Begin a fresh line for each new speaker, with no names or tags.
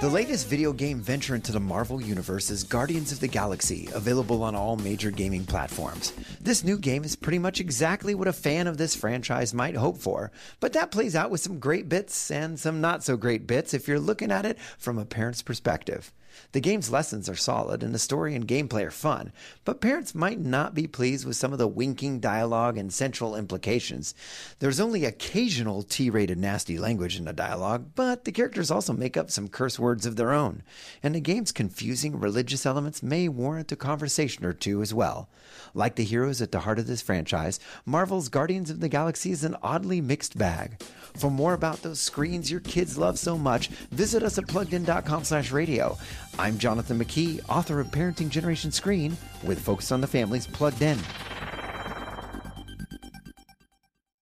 The latest video game venture into the Marvel Universe is Guardians of the Galaxy, available on all major gaming platforms. This new game is pretty much exactly what a fan of this franchise might hope for, but that plays out with some great bits and some not so great bits if you're looking at it from a parent's perspective. The game's lessons are solid and the story and gameplay are fun, but parents might not be pleased with some of the winking dialogue and central implications. There's only occasional T rated nasty language in the dialogue, but the characters also make up some curse words of their own, and the game's confusing religious elements may warrant a conversation or two as well. Like the heroes at the heart of this franchise, Marvel's Guardians of the Galaxy is an oddly mixed bag. For more about those screens your kids love so much, visit us at pluggedin.com slash radio. I'm Jonathan McKee, author of Parenting Generation Screen, with Focus on the Family's Plugged In.